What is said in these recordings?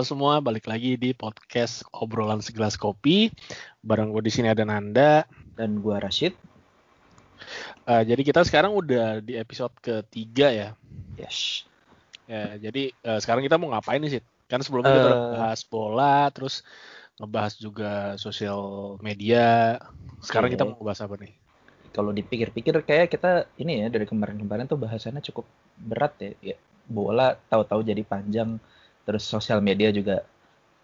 Halo semua, balik lagi di podcast obrolan segelas kopi. Bareng gue di sini ada Nanda dan gue Rashid. Uh, jadi kita sekarang udah di episode ketiga ya. Yes. Ya, jadi uh, sekarang kita mau ngapain nih sih? Kan sebelumnya uh, kita udah bahas bola, terus ngebahas juga sosial media. Sekarang okay. kita mau bahas apa nih? Kalau dipikir-pikir kayak kita ini ya dari kemarin-kemarin tuh bahasannya cukup berat ya. ya bola tahu-tahu jadi panjang terus sosial media juga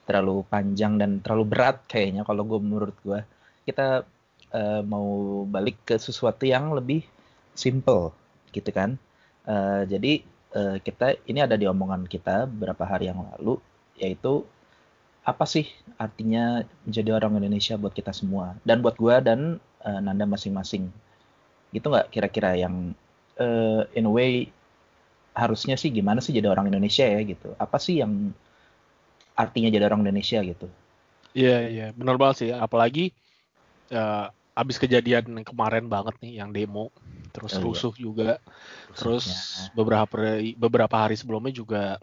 terlalu panjang dan terlalu berat kayaknya kalau gue menurut gue kita uh, mau balik ke sesuatu yang lebih simple gitu kan. Uh, jadi uh, kita ini ada di omongan kita beberapa hari yang lalu yaitu apa sih artinya menjadi orang Indonesia buat kita semua? Dan buat gue dan uh, Nanda masing-masing. Gitu nggak kira-kira yang uh, in a way harusnya sih gimana sih jadi orang Indonesia ya gitu. Apa sih yang artinya jadi orang Indonesia gitu? Iya yeah, iya yeah. benar banget sih. Apalagi uh, abis kejadian kemarin banget nih yang demo, terus oh, iya. rusuh iya. juga, Rusuknya. terus beberapa beberapa hari sebelumnya juga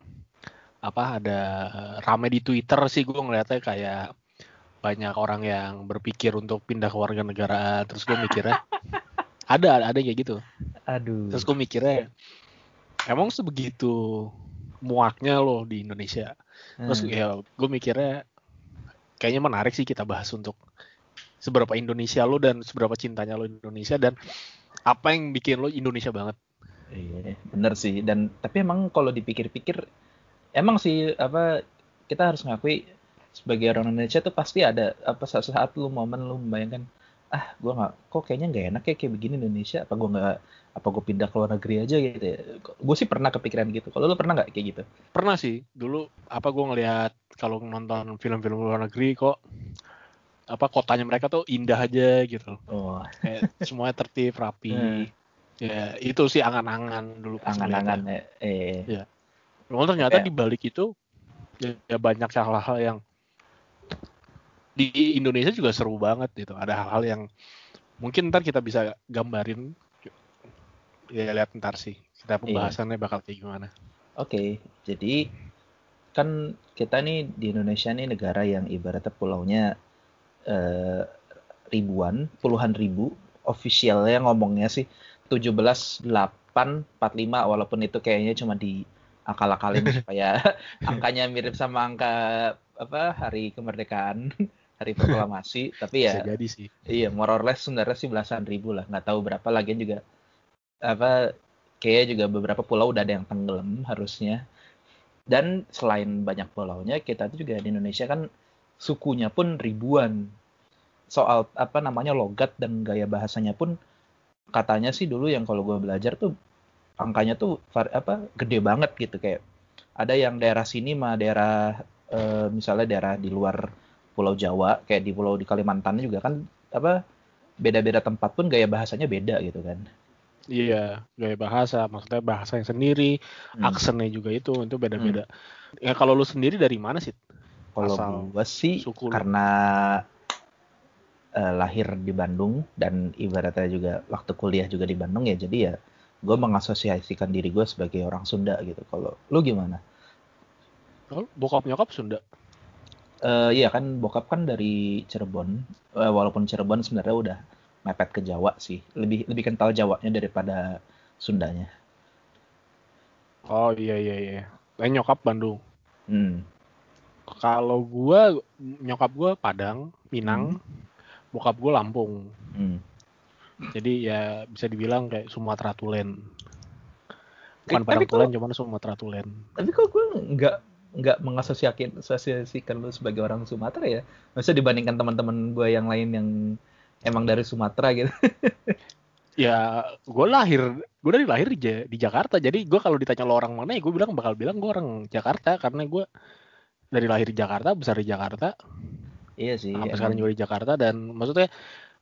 apa ada rame di Twitter sih gue ngeliatnya kayak banyak orang yang berpikir untuk pindah ke warga negara terus gue mikirnya ada ada kayak gitu aduh terus gue mikirnya emang sebegitu muaknya loh di Indonesia. Terus hmm. ya gue mikirnya kayaknya menarik sih kita bahas untuk seberapa Indonesia lo dan seberapa cintanya lo Indonesia dan apa yang bikin lo Indonesia banget. Iya, bener sih. Dan tapi emang kalau dipikir-pikir emang sih apa kita harus ngakui sebagai orang Indonesia tuh pasti ada apa saat, saat lu momen lu membayangkan ah gue nggak kok kayaknya nggak enak ya kayak begini Indonesia apa gue nggak apa gue pindah ke luar negeri aja gitu ya gue sih pernah kepikiran gitu kalau lu pernah nggak kayak gitu pernah sih dulu apa gue ngelihat kalau nonton film-film luar negeri kok apa kotanya mereka tuh indah aja gitu oh. kayak semuanya tertib rapi hmm. ya itu sih angan-angan dulu angan-angan ya. eh ya. Namun ternyata di balik itu ya, ya banyak hal-hal yang di Indonesia juga seru banget gitu. Ada hal-hal yang mungkin ntar kita bisa gambarin. Ya lihat ntar sih. Kita iya. pembahasannya iya. bakal kayak gimana. Oke, okay, jadi kan kita nih di Indonesia nih negara yang ibaratnya pulaunya eh, ribuan, puluhan ribu. Officialnya ngomongnya sih 17 8 45 walaupun itu kayaknya cuma di akal-akalin supaya angkanya mirip sama angka apa hari kemerdekaan hari proklamasi tapi ya jadi sih. iya more or less sebenarnya sih belasan ribu lah. Nggak tahu berapa lagi juga apa kayak juga beberapa pulau udah ada yang tenggelam harusnya. Dan selain banyak pulaunya kita tuh juga di Indonesia kan sukunya pun ribuan. Soal apa namanya logat dan gaya bahasanya pun katanya sih dulu yang kalau gue belajar tuh angkanya tuh apa gede banget gitu. Kayak ada yang daerah sini mah daerah e, misalnya daerah di luar Pulau Jawa kayak di Pulau di Kalimantan juga kan apa beda-beda tempat pun gaya bahasanya beda gitu kan. Iya, gaya bahasa, maksudnya bahasa yang sendiri, hmm. aksennya juga itu, itu beda-beda. Hmm. Ya kalau lu sendiri dari mana sih? Kalau gue sih suku karena uh, lahir di Bandung dan ibaratnya juga waktu kuliah juga di Bandung ya, jadi ya gue mengasosiasikan diri gue sebagai orang Sunda gitu. Kalau lu gimana? Kalau bokap nyokap Sunda uh, iya kan bokap kan dari Cirebon. Uh, walaupun Cirebon sebenarnya udah mepet ke Jawa sih. Lebih lebih kental Jawanya daripada Sundanya. Oh iya iya iya. Eh, nyokap Bandung. Hmm. kalau gua nyokap gua Padang Minang hmm. bokap gua Lampung. Hmm. jadi ya bisa dibilang kayak Sumatera Tulen. Bukan eh, Padang Tulen cuma Sumatera Tulen. tapi kok gue nggak nggak mengasosiasikan asosiasikan lu sebagai orang Sumatera ya. Maksudnya dibandingkan teman-teman gue yang lain yang emang dari Sumatera gitu. Ya gue lahir gue dari lahir di, di Jakarta. Jadi gue kalau ditanya lo orang mana ya gue bilang bakal bilang gue orang Jakarta. Karena gue dari lahir di Jakarta besar di Jakarta. Iya sih sampai sekarang juga di Jakarta. Dan maksudnya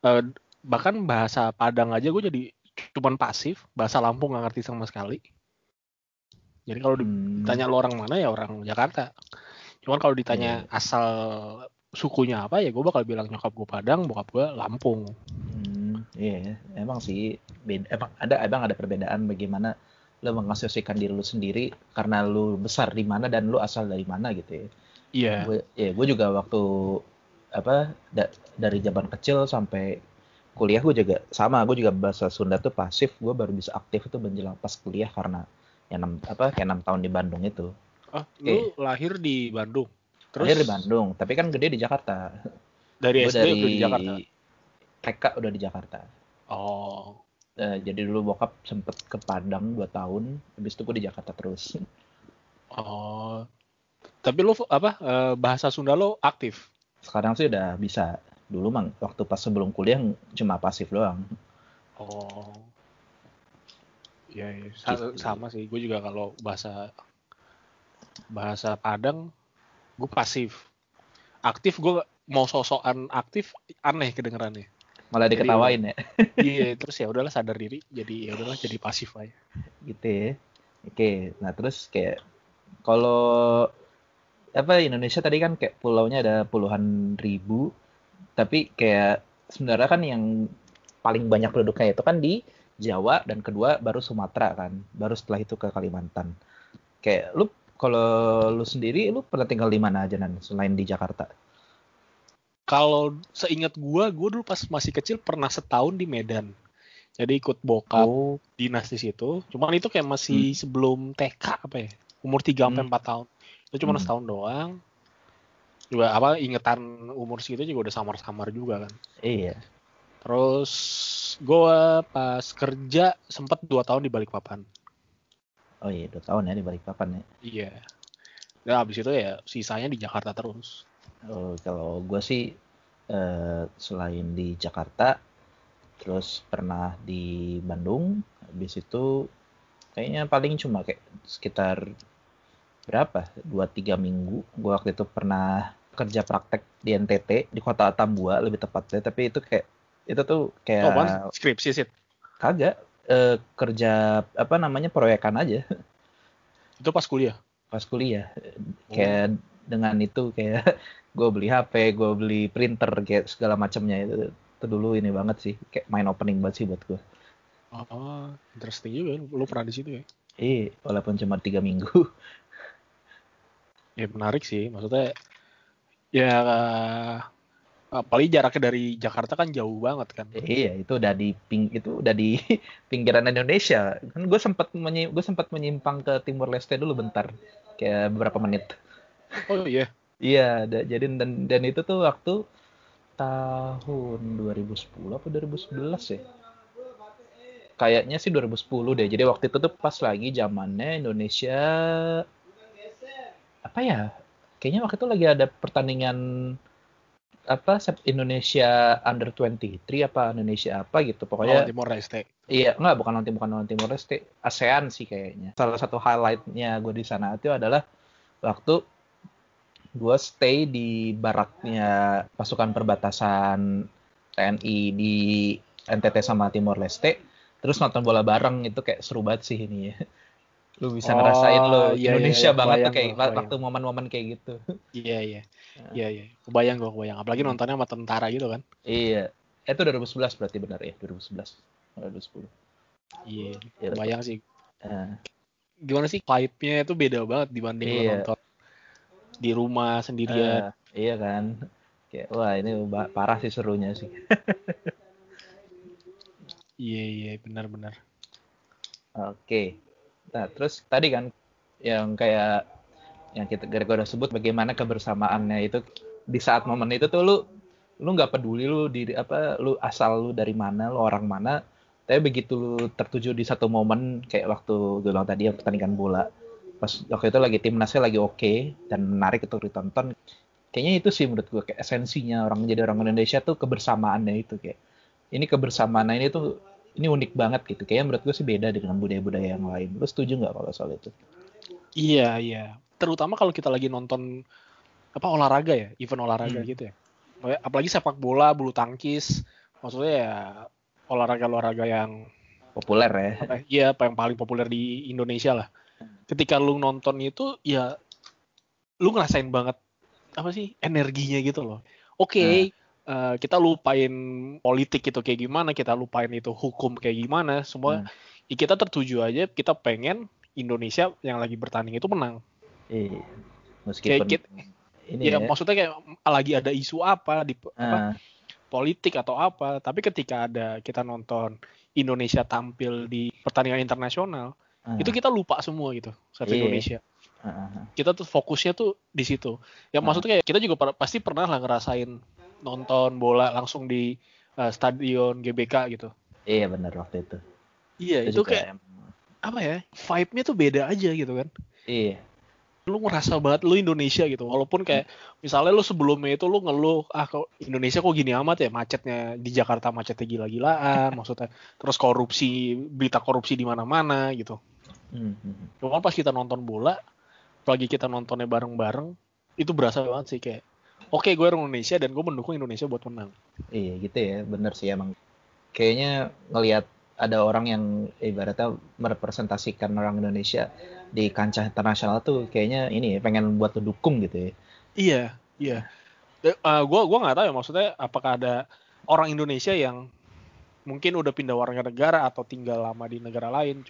uh, bahkan bahasa Padang aja gue jadi cuman pasif. Bahasa Lampung nggak ngerti sama sekali jadi kalau hmm. ditanya lo orang mana ya orang Jakarta. Cuman kalau ditanya yeah. asal sukunya apa ya gue bakal bilang nyokap gue Padang, bokap gue Lampung. Hmm, iya, yeah. emang sih beda, emang ada emang ada perbedaan bagaimana lo mengasosiasikan diri lo sendiri karena lo besar di mana dan lo asal dari mana gitu ya. Iya. Gue ya gue juga waktu apa da- dari zaman kecil sampai kuliah gue juga sama gue juga bahasa Sunda tuh pasif gue baru bisa aktif itu menjelang pas kuliah karena ya enam apa kayak enam tahun di Bandung itu Oh, Oke. lu lahir di Bandung. Terus lahir di Bandung tapi kan gede di Jakarta dari SD dari udah di Jakarta. TK udah di Jakarta Oh. Eh, jadi dulu bokap sempet ke Padang 2 tahun habis itu gue di Jakarta terus Oh. Tapi lu apa eh, bahasa Sunda lo aktif? sekarang sih udah bisa dulu mang waktu pas sebelum kuliah cuma pasif doang Oh. Ya, ya. Sa- Gitu. sama sih. Gue juga kalau bahasa bahasa Padang gue pasif. Aktif gue mau sosokan aktif aneh kedengerannya. malah Jadi, diketawain ya Iya, terus ya udahlah sadar diri. Jadi ya udahlah jadi pasif aja. gitu ya. Oke, nah terus kayak kalau apa Indonesia tadi kan kayak pulaunya ada puluhan ribu, tapi kayak sebenarnya kan yang paling banyak penduduknya itu kan di Jawa dan kedua baru Sumatera kan, baru setelah itu ke Kalimantan. Kayak lu kalau lu sendiri lu pernah tinggal di mana aja nan selain di Jakarta? Kalau seingat gue, gue dulu pas masih kecil pernah setahun di Medan. Jadi ikut bokap Oh, dinas di situ. Cuman itu kayak masih sebelum TK apa ya? Umur 3 sampai Hmm. 4 tahun. Itu cuma Hmm. setahun doang. Juga apa ingetan umur segitu juga udah samar-samar juga kan. iya. Terus gua pas kerja sempat 2 tahun di Balikpapan. Oh iya, dua tahun ya di Balikpapan ya. Iya. Dan abis itu ya sisanya di Jakarta terus. Oh, kalau gue sih eh, selain di Jakarta, terus pernah di Bandung, habis itu kayaknya paling cuma kayak sekitar berapa? Dua tiga minggu. Gue waktu itu pernah kerja praktek di NTT di kota Tambua lebih tepatnya, tapi itu kayak itu tuh kayak Oh, skripsi sih. kagak eh, kerja apa namanya proyekan aja Itu pas kuliah. pas kuliah. Kayak dengan itu kayak gue beli HP, gue beli printer kayak segala macamnya itu, itu dulu ini banget sih, kayak main opening banget sih buat gue. Oh, interesting juga. Lu pernah di situ ya? Iya, walaupun cuma tiga minggu. Ya menarik sih. Maksudnya ya apalagi jaraknya dari Jakarta kan jauh banget kan. iya, itu udah di ping itu udah di pinggiran Indonesia. Kan gue sempat menyi gue sempat menyimpang ke Timur Leste dulu bentar, kayak beberapa menit. Oh iya. Iya, da- jadi dan dan itu tuh waktu tahun 2010 apa 2011 ya? Kayaknya sih 2010 deh. Jadi waktu itu tuh pas lagi zamannya Indonesia apa ya? Kayaknya waktu itu lagi ada pertandingan apa Sep- Indonesia Under 23 apa Indonesia apa gitu. Oh, Pokoknya Timor Leste. Iya, enggak bukan nanti bukan nanti Timor Leste, ASEAN sih kayaknya. Salah satu highlightnya gue di sana itu adalah waktu gue stay di baraknya pasukan perbatasan TNI di NTT sama Timor Leste, terus nonton bola bareng itu kayak seru banget sih ini ya. Lu bisa Oh, ngerasain lo iya, Indonesia iya, banget tuh kayak gua, waktu momen-momen kayak gitu. Iya iya. Iya iya. Kebayang gua kebayang. Apalagi nontonnya sama tentara gitu kan. iya. Eh, Itu 2011 berarti benar ya, 2011. 2010. Iya. Iya, Kebayang sih. Eh, Gimana sih vibe-nya itu beda banget dibanding Iya. nonton di rumah sendirian. Eh, iya kan. Kayak wah ini parah sih serunya sih. Iya iya benar-benar. Oke. Nah, terus tadi kan yang kayak yang kita gara-gara sebut bagaimana kebersamaannya itu di saat momen itu tuh lu lu nggak peduli lu di apa lu asal lu dari mana lu orang mana tapi begitu lu tertuju di satu momen kayak waktu gue bilang tadi yang pertandingan bola pas waktu itu lagi timnasnya lagi oke dan menarik untuk ditonton kayaknya itu sih menurut gue kayak esensinya orang menjadi orang Indonesia tuh kebersamaannya itu kayak ini kebersamaan ini tuh ini unik banget gitu kayaknya menurut gue sih beda dengan budaya-budaya yang lain lu setuju nggak kalau soal itu Iya iya. Terutama kalau kita lagi nonton apa olahraga ya, event olahraga Hmm. gitu ya. Apalagi sepak bola, bulu tangkis. Maksudnya ya olahraga-olahraga yang populer ya ya, iya apa yang paling populer di Indonesia lah. Ketika lu nonton itu ya lu ngerasain banget apa sih energinya gitu loh. Oke, eh, kita lupain politik itu kayak gimana, kita lupain itu hukum kayak gimana, semua Hmm. ya kita tertuju aja kita pengen Indonesia yang lagi bertanding itu menang. Iya. meskipun Kayak ini ya, ya maksudnya kayak lagi ada isu apa di uh. apa ah. politik atau apa tapi ketika ada kita nonton Indonesia tampil di pertandingan internasional uh. itu kita lupa semua gitu satu yeah. Indonesia uh. kita tuh fokusnya tuh di situ ya uh. maksudnya kayak kita juga pasti pernah lah ngerasain nonton bola langsung di uh, stadion GBK gitu. Iya benar waktu itu. Iya itu, itu kayak apa ya vibe-nya tuh beda aja gitu kan. Iya. Lu ngerasa banget lu Indonesia gitu walaupun kayak misalnya lu sebelumnya itu lu ngeluh ah kok Indonesia kok gini amat ya? Macetnya di Jakarta macetnya gila-gilaan maksudnya. Terus korupsi berita korupsi di mana-mana gitu. Hmm. cuma pas kita nonton bola apalagi kita nontonnya bareng-bareng itu berasa banget sih kayak oke okay, gue orang Indonesia dan gue mendukung Indonesia buat menang iya gitu ya bener sih emang kayaknya ngelihat ada orang yang ibaratnya merepresentasikan orang Indonesia di kancah internasional tuh kayaknya ini ya, pengen buat dukung gitu ya. Iya, iya. Uh, gua gua nggak tahu ya maksudnya apakah ada orang Indonesia yang mungkin udah pindah warga negara atau tinggal lama di negara lain.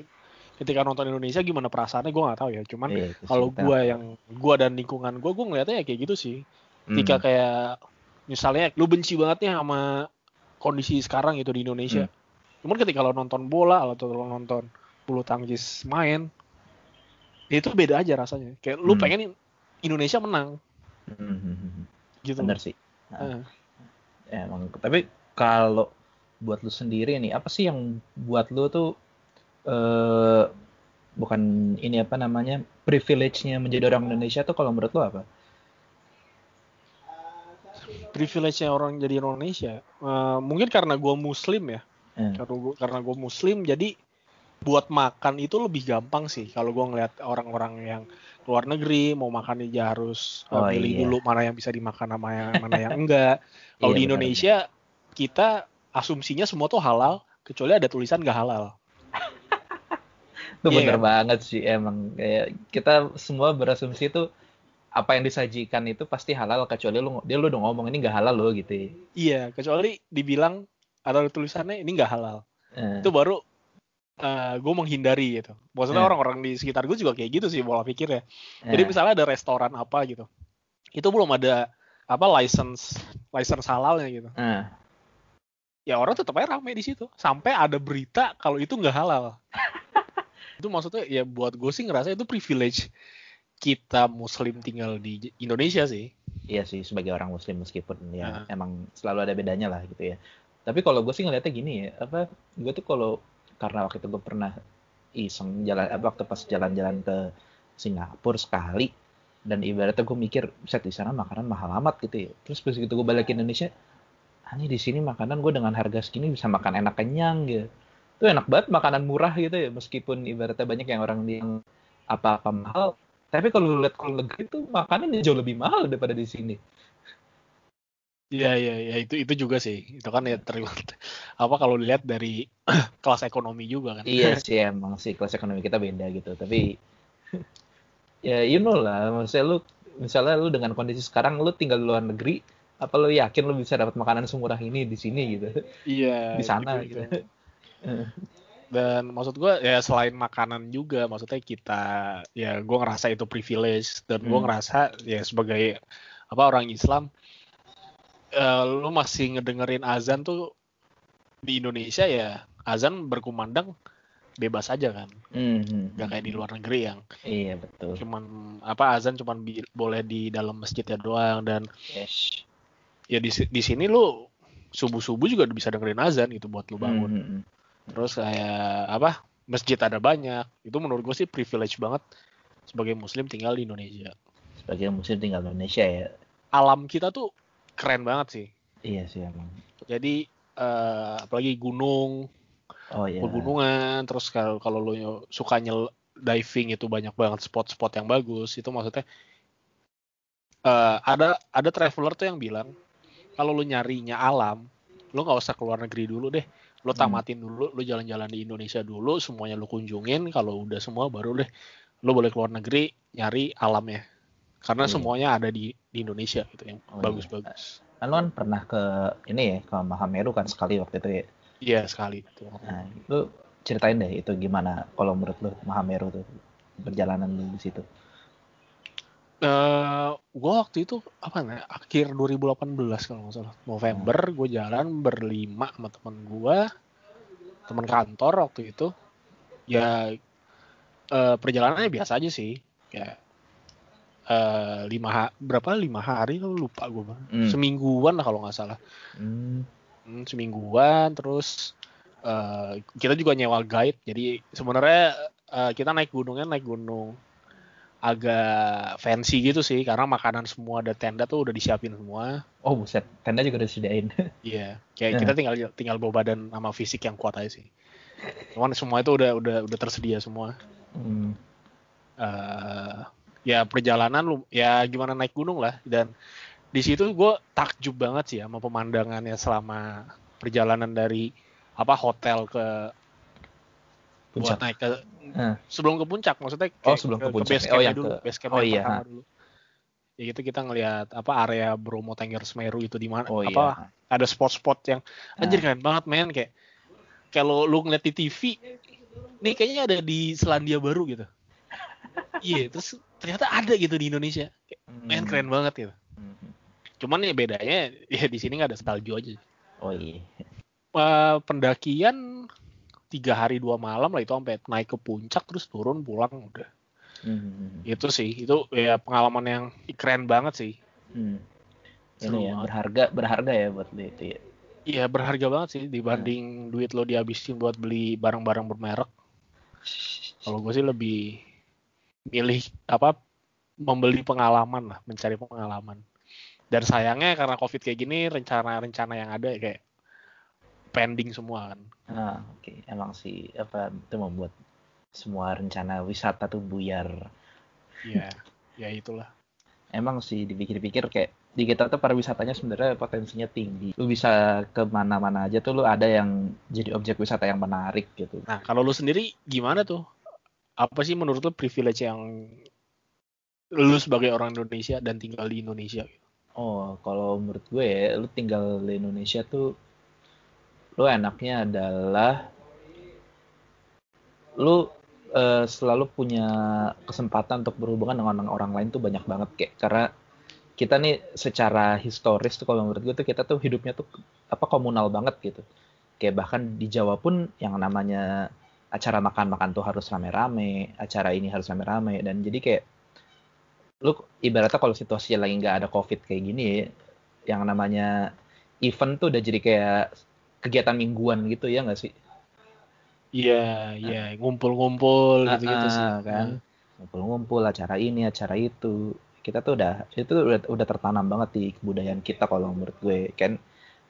Ketika nonton Indonesia gimana perasaannya gue nggak tahu ya. Cuman iya, kalau gue yang gue dan lingkungan gue, gue ngeliatnya ya kayak gitu sih. Ketika hmm. kayak misalnya lu benci banget nih sama kondisi sekarang gitu di Indonesia. Hmm. Cuman ketika lo nonton bola atau lo nonton bulu tangkis main, itu beda aja rasanya kayak lu hmm. pengen Indonesia menang hmm. gitu benar sih nah, uh. ya, emang tapi kalau buat lu sendiri nih apa sih yang buat lu tuh uh, bukan ini apa namanya privilege-nya menjadi orang Indonesia tuh kalau menurut lu apa privilege-nya orang jadi Indonesia uh, mungkin karena gue muslim ya hmm. karena gue karena gue muslim jadi buat makan itu lebih gampang sih kalau gue ngeliat orang-orang yang luar negeri mau makan aja harus uh, oh, pilih iya. dulu mana yang bisa dimakan sama yang mana yang enggak. Kalau iya, di Indonesia bener. kita asumsinya semua tuh halal kecuali ada tulisan gak halal. itu yeah, bener kan? banget sih emang kayak kita semua berasumsi itu apa yang disajikan itu pasti halal kecuali lu dia lu udah ngomong ini gak halal lo gitu. Iya, kecuali dibilang ada tulisannya ini gak halal. Eh. Itu baru uh, eh, gue menghindari gitu. Maksudnya orang orang-orang di sekitar gue juga kayak gitu sih pola pikirnya. Yeah. Jadi misalnya ada restoran apa gitu, itu belum ada apa license license halalnya gitu. Uh. Ya orang tetap aja rame di situ. Sampai ada berita kalau itu nggak halal. itu maksudnya ya buat gue sih ngerasa itu privilege kita muslim tinggal di Indonesia sih. Iya sih sebagai orang muslim meskipun ya uh. emang selalu ada bedanya lah gitu ya. Tapi kalau gue sih ngeliatnya gini ya, apa gue tuh kalau karena waktu itu gue pernah iseng jalan apa waktu pas jalan-jalan ke Singapura sekali dan ibaratnya gue mikir set di sana makanan mahal amat gitu ya terus begitu gue balik ke Indonesia hanya di sini makanan gue dengan harga segini bisa makan enak kenyang gitu itu enak banget makanan murah gitu ya meskipun ibaratnya banyak yang orang yang apa-apa mahal tapi kalau lihat kalau negeri itu makanan jauh lebih mahal daripada di sini Iya iya iya itu itu juga sih itu kan ya terlihat apa kalau dilihat dari kelas ekonomi juga kan. Iya sih emang sih kelas ekonomi kita beda gitu tapi ya you know lah maksudnya lu misalnya lu dengan kondisi sekarang lu tinggal di luar negeri apa lu yakin lu bisa dapat makanan semurah ini di sini gitu. Iya. di sana gitu. gitu. dan maksud gue ya selain makanan juga maksudnya kita ya gue ngerasa itu privilege dan gue hmm. ngerasa ya sebagai apa orang Islam uh, lu masih ngedengerin azan tuh di Indonesia ya azan berkumandang bebas aja kan mm-hmm. gak kayak di luar negeri yang iya betul cuman apa azan cuman bi- boleh di dalam masjidnya doang dan yes. ya di di sini lu subuh subuh juga bisa dengerin azan gitu buat lu bangun mm-hmm. Terus kayak apa masjid ada banyak itu menurut gue sih privilege banget sebagai muslim tinggal di Indonesia sebagai muslim tinggal di Indonesia ya alam kita tuh keren banget sih. Iya sih emang. Jadi uh, apalagi gunung, oh, iya. pegunungan, terus kalau kalau lo suka nyel diving itu banyak banget spot-spot yang bagus. Itu maksudnya uh, ada ada traveler tuh yang bilang kalau lo nyarinya alam, lo nggak usah keluar negeri dulu deh. Lo hmm. tamatin hmm. dulu, lo jalan-jalan di Indonesia dulu, semuanya lo kunjungin. Kalau udah semua baru deh lo boleh keluar negeri nyari alamnya karena hmm. semuanya ada di di Indonesia gitu yang oh, iya. bagus-bagus. Kan lo kan pernah ke ini ya ke Mahameru kan sekali waktu itu ya? Iya sekali itu. Nah, lu ceritain deh itu gimana kalau menurut lo Mahameru tuh perjalanan di situ? Uh, gue waktu itu apa nih akhir 2018 kalau nggak salah. November hmm. gue jalan berlima sama teman gue teman kantor waktu itu. Ya uh, perjalanannya biasa aja sih. Kayak uh, lima berapa? Lima hari lo lupa gue hmm. semingguan lah kalau nggak salah. Hmm. Hmm, semingguan terus uh, kita juga nyewa guide. Jadi sebenarnya uh, kita naik gunungnya naik gunung agak fancy gitu sih karena makanan semua ada tenda tuh udah disiapin semua. Oh buset, tenda juga udah disediain. Iya, kayak kita tinggal tinggal bawa badan sama fisik yang kuat aja sih. Cuman semua itu udah udah udah tersedia semua. Hmm. Uh, ya perjalanan lu ya gimana naik gunung lah dan di situ gue takjub banget sih sama pemandangannya selama perjalanan dari apa hotel ke puncak. buat naik ke hmm. sebelum ke puncak maksudnya oh sebelum ke, ke puncak base oh, yang dulu ke, base camp oh iya dulu ya gitu kita ngelihat apa area Bromo Tengger Semeru itu di mana oh, apa iya. ada spot-spot yang anjir hmm. keren banget men kayak kalau lu ngeliat di TV nih kayaknya ada di Selandia Baru gitu iya yeah, terus ternyata ada gitu di Indonesia kayak, men keren hmm. banget gitu hmm. cuman ya bedanya ya di sini nggak ada salju aja oh iya uh, pendakian tiga hari dua malam lah itu sampai naik ke puncak terus turun pulang udah hmm. itu sih itu ya pengalaman yang keren banget sih hmm. ini ya berharga berharga ya buat lo itu ya iya berharga banget sih dibanding hmm. duit lo dihabisin buat beli barang-barang bermerek kalau gue sih lebih milih apa membeli pengalaman lah mencari pengalaman dan sayangnya karena covid kayak gini rencana-rencana yang ada kayak pending semua kan. Ah, oke. Okay. Emang sih apa itu membuat semua rencana wisata tuh buyar. Iya, ya itulah. Emang sih dipikir-pikir kayak di kita tuh para wisatanya sebenarnya potensinya tinggi. Lu bisa ke mana-mana aja tuh lu ada yang jadi objek wisata yang menarik gitu. Nah, kalau lu sendiri gimana tuh? Apa sih menurut lu privilege yang lu sebagai orang Indonesia dan tinggal di Indonesia? Oh, kalau menurut gue ya, lu tinggal di Indonesia tuh lu enaknya adalah lu uh, selalu punya kesempatan untuk berhubungan dengan orang lain tuh banyak banget kayak karena kita nih secara historis tuh kalau menurut gue tuh kita tuh hidupnya tuh apa komunal banget gitu. Kayak bahkan di Jawa pun yang namanya acara makan-makan tuh harus rame-rame acara ini harus rame-rame. Dan jadi kayak lu ibaratnya kalau situasi lagi nggak ada covid kayak gini yang namanya event tuh udah jadi kayak kegiatan mingguan gitu ya nggak sih? Iya, iya, ngumpul-ngumpul gitu-gitu sih. kan. Ngumpul-ngumpul acara ini, acara itu. Kita tuh udah itu udah, udah tertanam banget di kebudayaan kita kalau menurut gue. Kan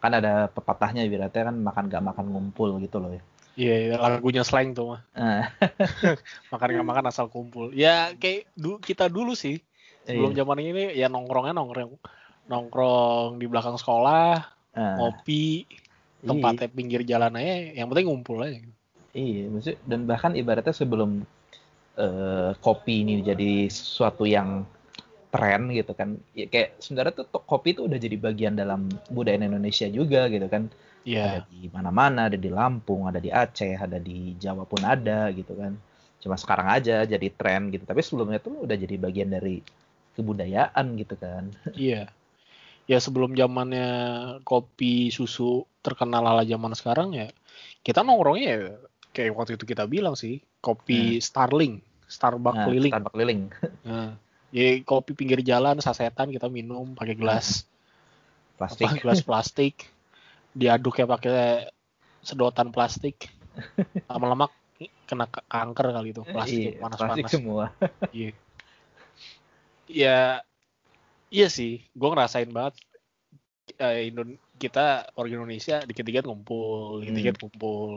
kan ada pepatahnya ibaratnya kan makan gak makan ngumpul gitu loh ya. Iya, yeah, lagunya slang tuh mah. makan gak makan asal kumpul. Ya kayak du kita dulu sih. Sebelum iya. zaman ini ya nongkrongnya nongkrong nongkrong di belakang sekolah, uh. ngopi, tempatnya iya. pinggir jalan aja yang penting ngumpul aja. Iya maksud dan bahkan ibaratnya sebelum uh, kopi ini jadi sesuatu yang tren gitu kan ya kayak sebenarnya tuh kopi itu udah jadi bagian dalam budaya Indonesia juga gitu kan. Yeah. ada di mana-mana ada di Lampung ada di Aceh ada di Jawa pun ada gitu kan. Cuma sekarang aja jadi tren gitu tapi sebelumnya tuh udah jadi bagian dari kebudayaan gitu kan. Iya ya sebelum zamannya kopi susu terkenal ala zaman sekarang ya kita nongkrongnya ya kayak waktu itu kita bilang sih kopi hmm. Starling Starbucks nah, keliling. Starbucks keliling. Nah, ya kopi pinggir jalan sasetan kita minum pakai gelas. Plastik. Apa, gelas plastik. Diaduk ya pakai sedotan plastik. Lama-lama kena kanker kali itu plastik iya, panas-panas. semua. Iya. Ya Iya sih, gue ngerasain banget uh, Indon kita orang Indonesia dikit-dikit ngumpul, dikit-dikit hmm. ngumpul.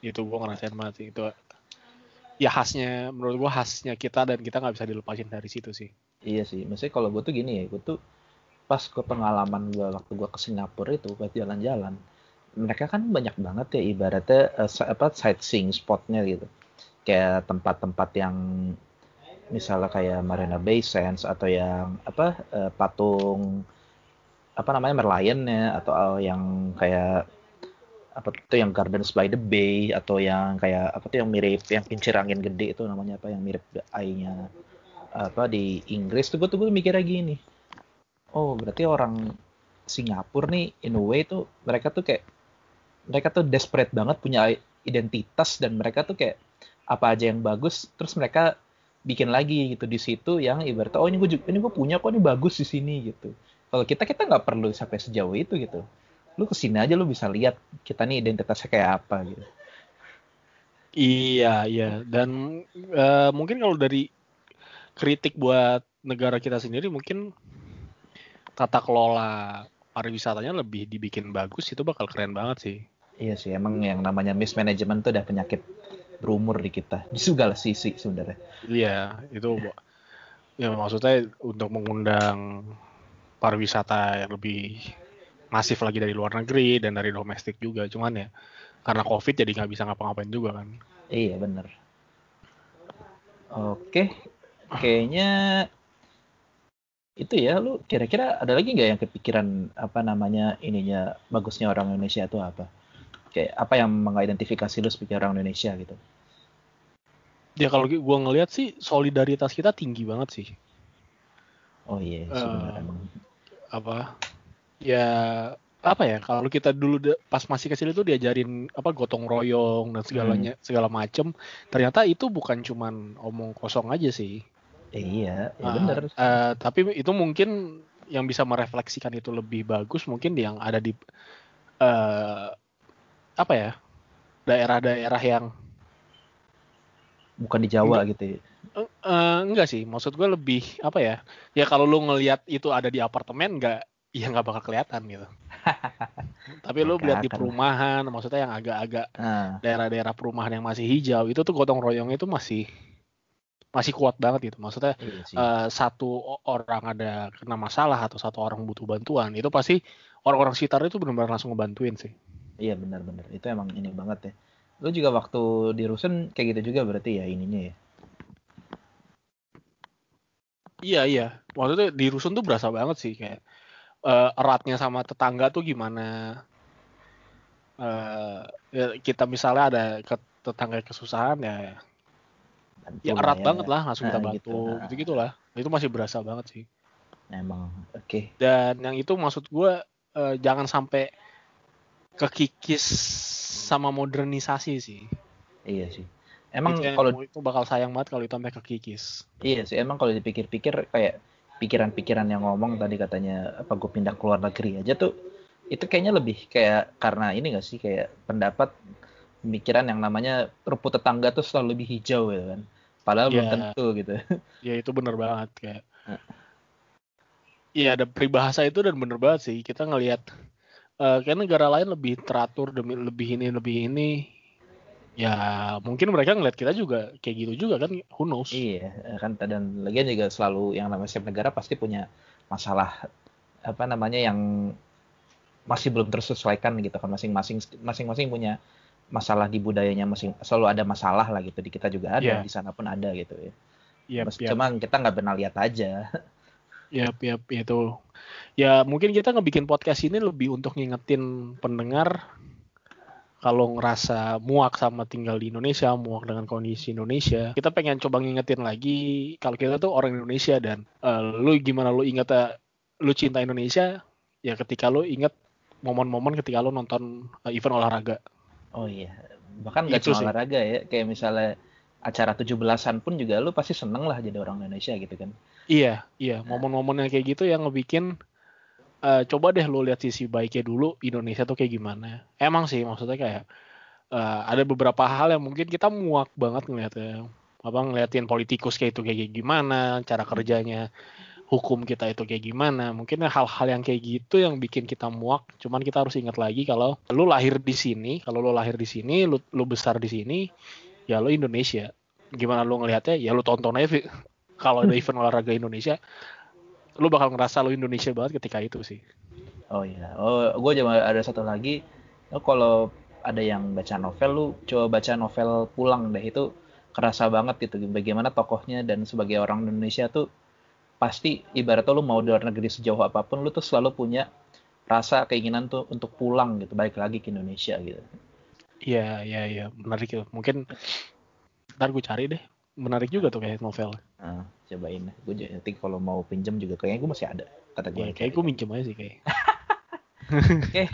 Itu gue ngerasain banget sih itu. Ya khasnya, menurut gue khasnya kita dan kita nggak bisa dilepasin dari situ sih. Iya sih, maksudnya kalau gue tuh gini ya, gue tuh pas ke pengalaman gue waktu gue ke Singapura itu buat jalan-jalan, mereka kan banyak banget ya ibaratnya uh, apa sightseeing spotnya gitu, kayak tempat-tempat yang misalnya kayak Marina Bay Sands atau yang apa uh, patung apa namanya Merlion ya atau yang kayak apa tuh yang Gardens by the Bay atau yang kayak apa tuh yang mirip yang kincir angin gede itu namanya apa yang mirip eye-nya apa di Inggris tuh gue tuh gue mikirnya gini. Oh berarti orang Singapura nih in a way tuh mereka tuh kayak mereka tuh desperate banget punya identitas dan mereka tuh kayak apa aja yang bagus terus mereka bikin lagi gitu di situ yang ibaratnya oh ini gue ini gue punya kok ini bagus di sini gitu. Kalau kita kita nggak perlu sampai sejauh itu gitu. Lu ke sini aja lu bisa lihat kita nih identitasnya kayak apa gitu. Iya iya. Dan uh, mungkin kalau dari kritik buat negara kita sendiri mungkin tata kelola pariwisatanya lebih dibikin bagus itu bakal keren banget sih. Iya sih, emang yang namanya mismanagement tuh udah penyakit berumur di kita di segala sisi sebenarnya. Iya, itu ya maksudnya untuk mengundang pariwisata yang lebih masif lagi dari luar negeri dan dari domestik juga, cuman ya karena covid jadi nggak bisa ngapa-ngapain juga kan. Iya bener. Oke, kayaknya itu ya lu kira-kira ada lagi nggak yang kepikiran apa namanya ininya bagusnya orang Indonesia itu apa kayak apa yang mengidentifikasi lu sebagai orang Indonesia gitu. Ya kalau gua ngelihat sih solidaritas kita tinggi banget sih. Oh iya yes, uh, apa? Ya apa ya kalau kita dulu pas masih kecil itu diajarin apa gotong royong dan segalanya hmm. segala macem ternyata itu bukan cuman omong kosong aja sih. Iya, ya uh, benar. Uh, tapi itu mungkin yang bisa merefleksikan itu lebih bagus mungkin yang ada di uh, apa ya daerah-daerah yang bukan di Jawa enggak, gitu ya. Uh, uh, enggak sih, maksud gue lebih apa ya? Ya kalau lu ngelihat itu ada di apartemen enggak ya nggak bakal kelihatan gitu. Tapi lu lihat di perumahan, maksudnya yang agak-agak daerah-daerah perumahan yang masih hijau itu tuh gotong royong itu masih masih kuat banget gitu. Maksudnya iya uh, satu orang ada kena masalah atau satu orang butuh bantuan, itu pasti orang-orang sekitar itu benar-benar langsung ngebantuin sih. Iya benar-benar. Itu emang ini banget ya. Lu juga waktu di Rusun kayak gitu juga berarti ya ininya ya. Iya iya. Waktu di Rusun tuh berasa banget sih kayak uh, eratnya sama tetangga tuh gimana. Uh, ya kita misalnya ada ke tetangga kesusahan ya ya erat ya. banget lah langsung nah, kita bantu gitu, nah. gitu gitulah itu masih berasa banget sih emang oke okay. dan yang itu maksud gue uh, jangan sampai kekikis sama modernisasi sih. Iya sih. Emang itu kalau itu bakal sayang banget kalau itu sampai kekikis. Iya sih emang kalau dipikir-pikir kayak pikiran-pikiran yang ngomong tadi katanya apa gue pindah ke luar negeri aja tuh itu kayaknya lebih kayak karena ini gak sih kayak pendapat pemikiran yang namanya rumput tetangga tuh selalu lebih hijau gitu kan. Padahal yeah. belum iya. tentu gitu. Ya itu bener banget kayak Iya ada peribahasa itu dan bener banget sih. Kita ngelihat uh, kayak negara lain lebih teratur demi lebih ini lebih ini ya mungkin mereka ngeliat kita juga kayak gitu juga kan who knows iya kan dan lagian juga selalu yang namanya setiap negara pasti punya masalah apa namanya yang masih belum tersesuaikan gitu kan masing-masing masing-masing punya masalah di budayanya masing selalu ada masalah lah gitu di kita juga ada yeah. di sana pun ada gitu ya. Yep, yep. Cuma kita nggak pernah lihat aja. Ya, ya, itu. Ya mungkin kita ngebikin podcast ini lebih untuk ngingetin pendengar kalau ngerasa muak sama tinggal di Indonesia, muak dengan kondisi Indonesia, kita pengen coba ngingetin lagi kalau kita tuh orang Indonesia dan uh, lu gimana lu inget uh, lu cinta Indonesia? Ya ketika lu inget momen-momen ketika lu nonton uh, event olahraga. Oh iya, bahkan nggak cuma olahraga ya, kayak misalnya acara 17-an pun juga lu pasti seneng lah jadi orang Indonesia gitu kan. Iya, iya, momen-momen yang kayak gitu yang ngebikin uh, coba deh lu lihat sisi baiknya dulu Indonesia tuh kayak gimana. Emang sih maksudnya kayak uh, ada beberapa hal yang mungkin kita muak banget ngeliatnya. Apa ngeliatin politikus kayak itu kayak gimana, cara kerjanya hukum kita itu kayak gimana. Mungkin hal-hal yang kayak gitu yang bikin kita muak. Cuman kita harus ingat lagi kalau lu lahir di sini, kalau lu lahir di sini, lu, lu besar di sini, ya lu Indonesia. Gimana lu ngelihatnya? Ya lu tonton aja kalau ada event olahraga Indonesia, lu bakal ngerasa lu Indonesia banget ketika itu sih. Oh iya. Oh, gue cuma ada satu lagi. Lu kalau ada yang baca novel, lu coba baca novel pulang deh itu kerasa banget gitu. Bagaimana tokohnya dan sebagai orang Indonesia tuh pasti ibaratnya lu mau di luar negeri sejauh apa pun lu tuh selalu punya rasa keinginan tuh untuk pulang gitu balik lagi ke Indonesia gitu iya iya iya. Menarik ya mungkin ntar gue cari deh. Menarik juga tuh kayak novel. Nah, cobain gue nanti kalau mau pinjam juga kayaknya gue masih ada kata gue ya, kayak gue minjem aja sih kayak. Oke. Okay.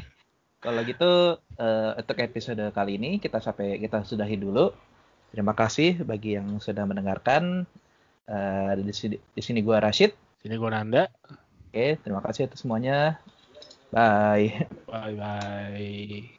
kalau gitu uh, untuk episode kali ini kita sampai kita sudahi dulu. Terima kasih bagi yang sudah mendengarkan. Uh, di sini di sini gue Rashid. Sini gue Nanda. Oke okay, terima kasih atas semuanya. Bye. Bye bye